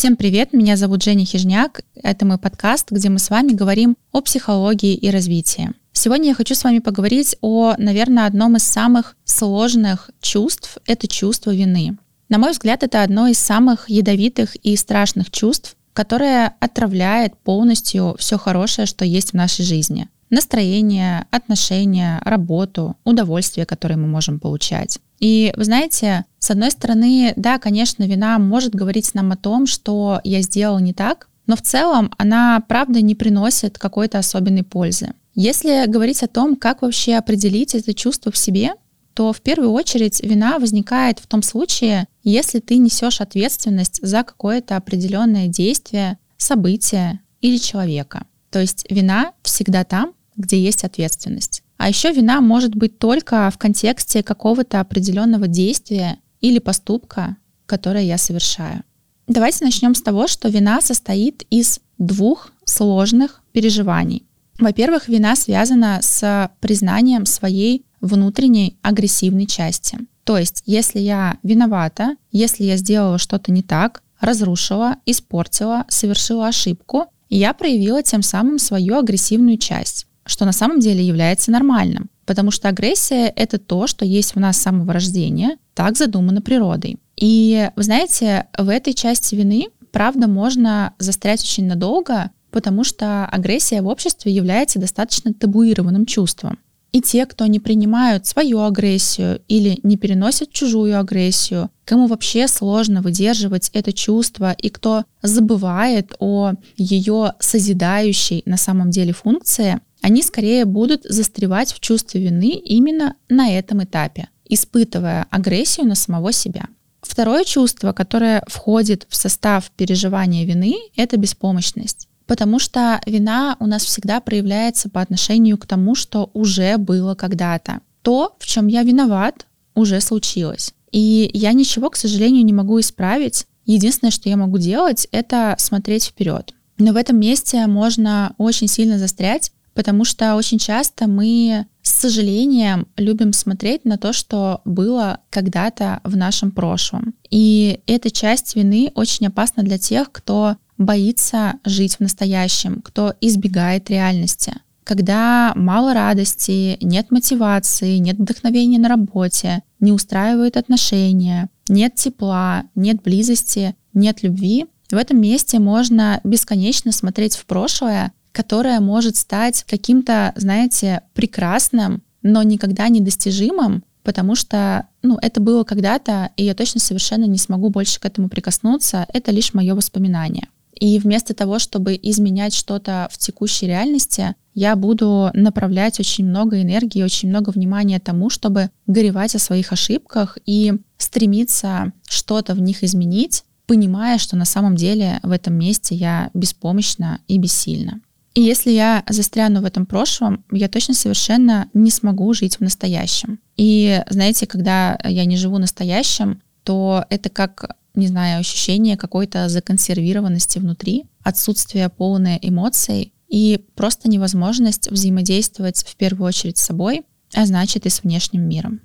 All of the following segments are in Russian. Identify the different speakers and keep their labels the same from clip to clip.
Speaker 1: Всем привет, меня зовут Женя Хижняк. Это мой подкаст, где мы с вами говорим о психологии и развитии. Сегодня я хочу с вами поговорить о, наверное, одном из самых сложных чувств — это чувство вины. На мой взгляд, это одно из самых ядовитых и страшных чувств, которое отравляет полностью все хорошее, что есть в нашей жизни. Настроение, отношения, работу, удовольствие, которое мы можем получать. И вы знаете, с одной стороны, да, конечно, вина может говорить нам о том, что я сделал не так, но в целом она, правда, не приносит какой-то особенной пользы. Если говорить о том, как вообще определить это чувство в себе, то в первую очередь вина возникает в том случае, если ты несешь ответственность за какое-то определенное действие, событие или человека. То есть вина всегда там, где есть ответственность. А еще вина может быть только в контексте какого-то определенного действия или поступка, которое я совершаю. Давайте начнем с того, что вина состоит из двух сложных переживаний. Во-первых, вина связана с признанием своей внутренней агрессивной части. То есть, если я виновата, если я сделала что-то не так, разрушила, испортила, совершила ошибку, я проявила тем самым свою агрессивную часть что на самом деле является нормальным, потому что агрессия — это то, что есть в нас с самого рождения, так задумано природой. И, вы знаете, в этой части вины, правда, можно застрять очень надолго, потому что агрессия в обществе является достаточно табуированным чувством. И те, кто не принимают свою агрессию или не переносят чужую агрессию, кому вообще сложно выдерживать это чувство и кто забывает о ее созидающей на самом деле функции, они скорее будут застревать в чувстве вины именно на этом этапе, испытывая агрессию на самого себя. Второе чувство, которое входит в состав переживания вины, это беспомощность. Потому что вина у нас всегда проявляется по отношению к тому, что уже было когда-то. То, в чем я виноват, уже случилось. И я ничего, к сожалению, не могу исправить. Единственное, что я могу делать, это смотреть вперед. Но в этом месте можно очень сильно застрять, потому что очень часто мы с сожалением любим смотреть на то, что было когда-то в нашем прошлом. И эта часть вины очень опасна для тех, кто боится жить в настоящем, кто избегает реальности. Когда мало радости, нет мотивации, нет вдохновения на работе, не устраивают отношения, нет тепла, нет близости, нет любви, в этом месте можно бесконечно смотреть в прошлое которая может стать каким-то, знаете, прекрасным, но никогда недостижимым, потому что, ну, это было когда-то, и я точно совершенно не смогу больше к этому прикоснуться, это лишь мое воспоминание. И вместо того, чтобы изменять что-то в текущей реальности, я буду направлять очень много энергии, очень много внимания тому, чтобы горевать о своих ошибках и стремиться что-то в них изменить, понимая, что на самом деле в этом месте я беспомощна и бессильна. И если я застряну в этом прошлом, я точно совершенно не смогу жить в настоящем. И знаете, когда я не живу настоящим, то это как, не знаю, ощущение какой-то законсервированности внутри, отсутствие полной эмоций и просто невозможность взаимодействовать в первую очередь с собой, а значит и с внешним миром.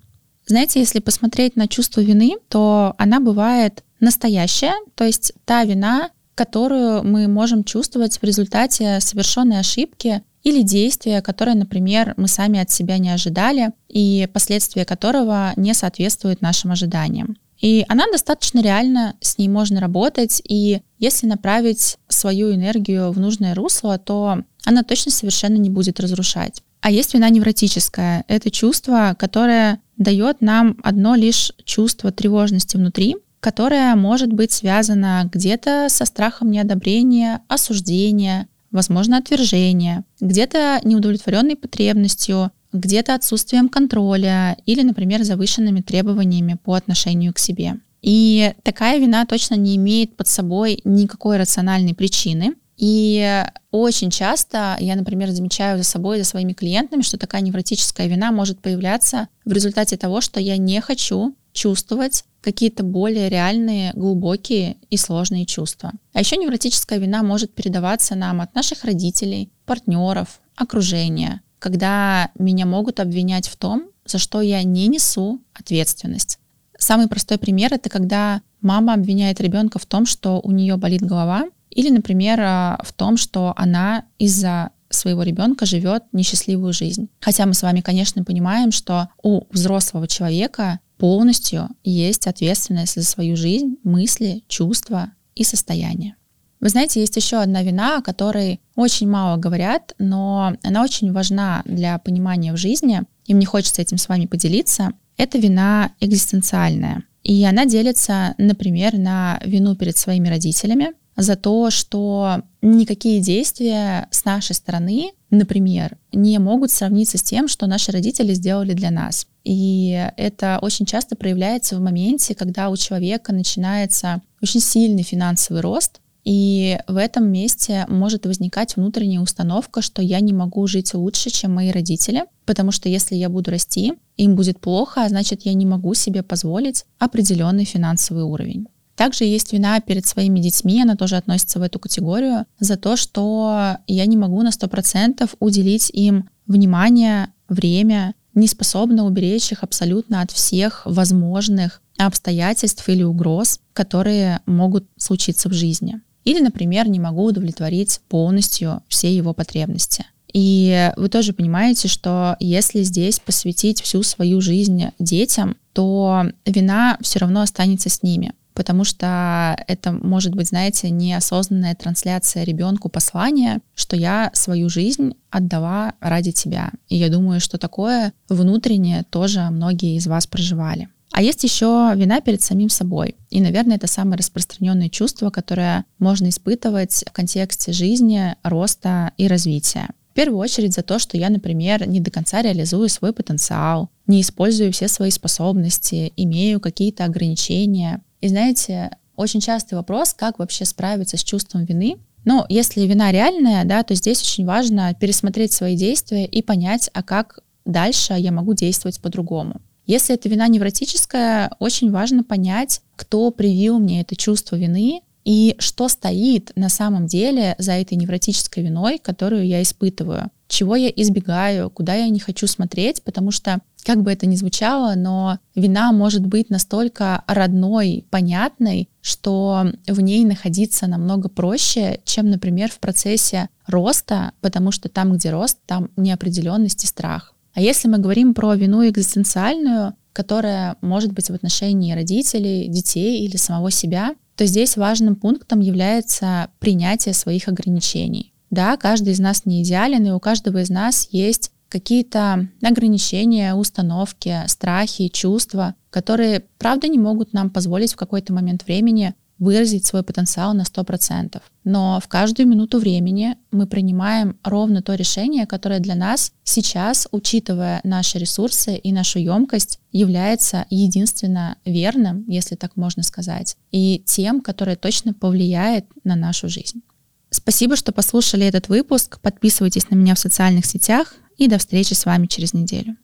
Speaker 1: Знаете, если посмотреть на чувство вины, то она бывает настоящая, то есть та вина, которую мы можем чувствовать в результате совершенной ошибки или действия, которое, например, мы сами от себя не ожидали и последствия которого не соответствуют нашим ожиданиям. И она достаточно реально, с ней можно работать, и если направить свою энергию в нужное русло, то она точно совершенно не будет разрушать. А есть вина невротическая. Это чувство, которое дает нам одно лишь чувство тревожности внутри, которая может быть связана где-то со страхом неодобрения, осуждения, возможно, отвержения, где-то неудовлетворенной потребностью, где-то отсутствием контроля или, например, завышенными требованиями по отношению к себе. И такая вина точно не имеет под собой никакой рациональной причины. И очень часто я, например, замечаю за собой, за своими клиентами, что такая невротическая вина может появляться в результате того, что я не хочу чувствовать какие-то более реальные, глубокие и сложные чувства. А еще невротическая вина может передаваться нам от наших родителей, партнеров, окружения, когда меня могут обвинять в том, за что я не несу ответственность. Самый простой пример — это когда мама обвиняет ребенка в том, что у нее болит голова, или, например, а, в том, что она из-за своего ребенка живет несчастливую жизнь. Хотя мы с вами, конечно, понимаем, что у взрослого человека полностью есть ответственность за свою жизнь, мысли, чувства и состояние. Вы знаете, есть еще одна вина, о которой очень мало говорят, но она очень важна для понимания в жизни, и мне хочется этим с вами поделиться. Это вина экзистенциальная. И она делится, например, на вину перед своими родителями за то, что никакие действия с нашей стороны, например, не могут сравниться с тем, что наши родители сделали для нас. И это очень часто проявляется в моменте, когда у человека начинается очень сильный финансовый рост, и в этом месте может возникать внутренняя установка, что я не могу жить лучше, чем мои родители, потому что если я буду расти, им будет плохо, а значит я не могу себе позволить определенный финансовый уровень. Также есть вина перед своими детьми, она тоже относится в эту категорию, за то, что я не могу на 100% уделить им внимание, время, не способна уберечь их абсолютно от всех возможных обстоятельств или угроз, которые могут случиться в жизни. Или, например, не могу удовлетворить полностью все его потребности. И вы тоже понимаете, что если здесь посвятить всю свою жизнь детям, то вина все равно останется с ними потому что это может быть, знаете, неосознанная трансляция ребенку послания, что я свою жизнь отдала ради тебя. И я думаю, что такое внутреннее тоже многие из вас проживали. А есть еще вина перед самим собой. И, наверное, это самое распространенное чувство, которое можно испытывать в контексте жизни, роста и развития. В первую очередь за то, что я, например, не до конца реализую свой потенциал, не использую все свои способности, имею какие-то ограничения. И знаете, очень частый вопрос, как вообще справиться с чувством вины. Но если вина реальная, да, то здесь очень важно пересмотреть свои действия и понять, а как дальше я могу действовать по-другому. Если это вина невротическая, очень важно понять, кто привил мне это чувство вины и что стоит на самом деле за этой невротической виной, которую я испытываю. Чего я избегаю, куда я не хочу смотреть, потому что, как бы это ни звучало, но вина может быть настолько родной, понятной, что в ней находиться намного проще, чем, например, в процессе роста, потому что там, где рост, там неопределенность и страх. А если мы говорим про вину экзистенциальную, которая может быть в отношении родителей, детей или самого себя, то здесь важным пунктом является принятие своих ограничений. Да, каждый из нас не идеален, и у каждого из нас есть какие-то ограничения, установки, страхи, чувства, которые, правда, не могут нам позволить в какой-то момент времени выразить свой потенциал на 100%. Но в каждую минуту времени мы принимаем ровно то решение, которое для нас сейчас, учитывая наши ресурсы и нашу емкость, является единственно верным, если так можно сказать, и тем, которое точно повлияет на нашу жизнь. Спасибо, что послушали этот выпуск. Подписывайтесь на меня в социальных сетях и до встречи с вами через неделю.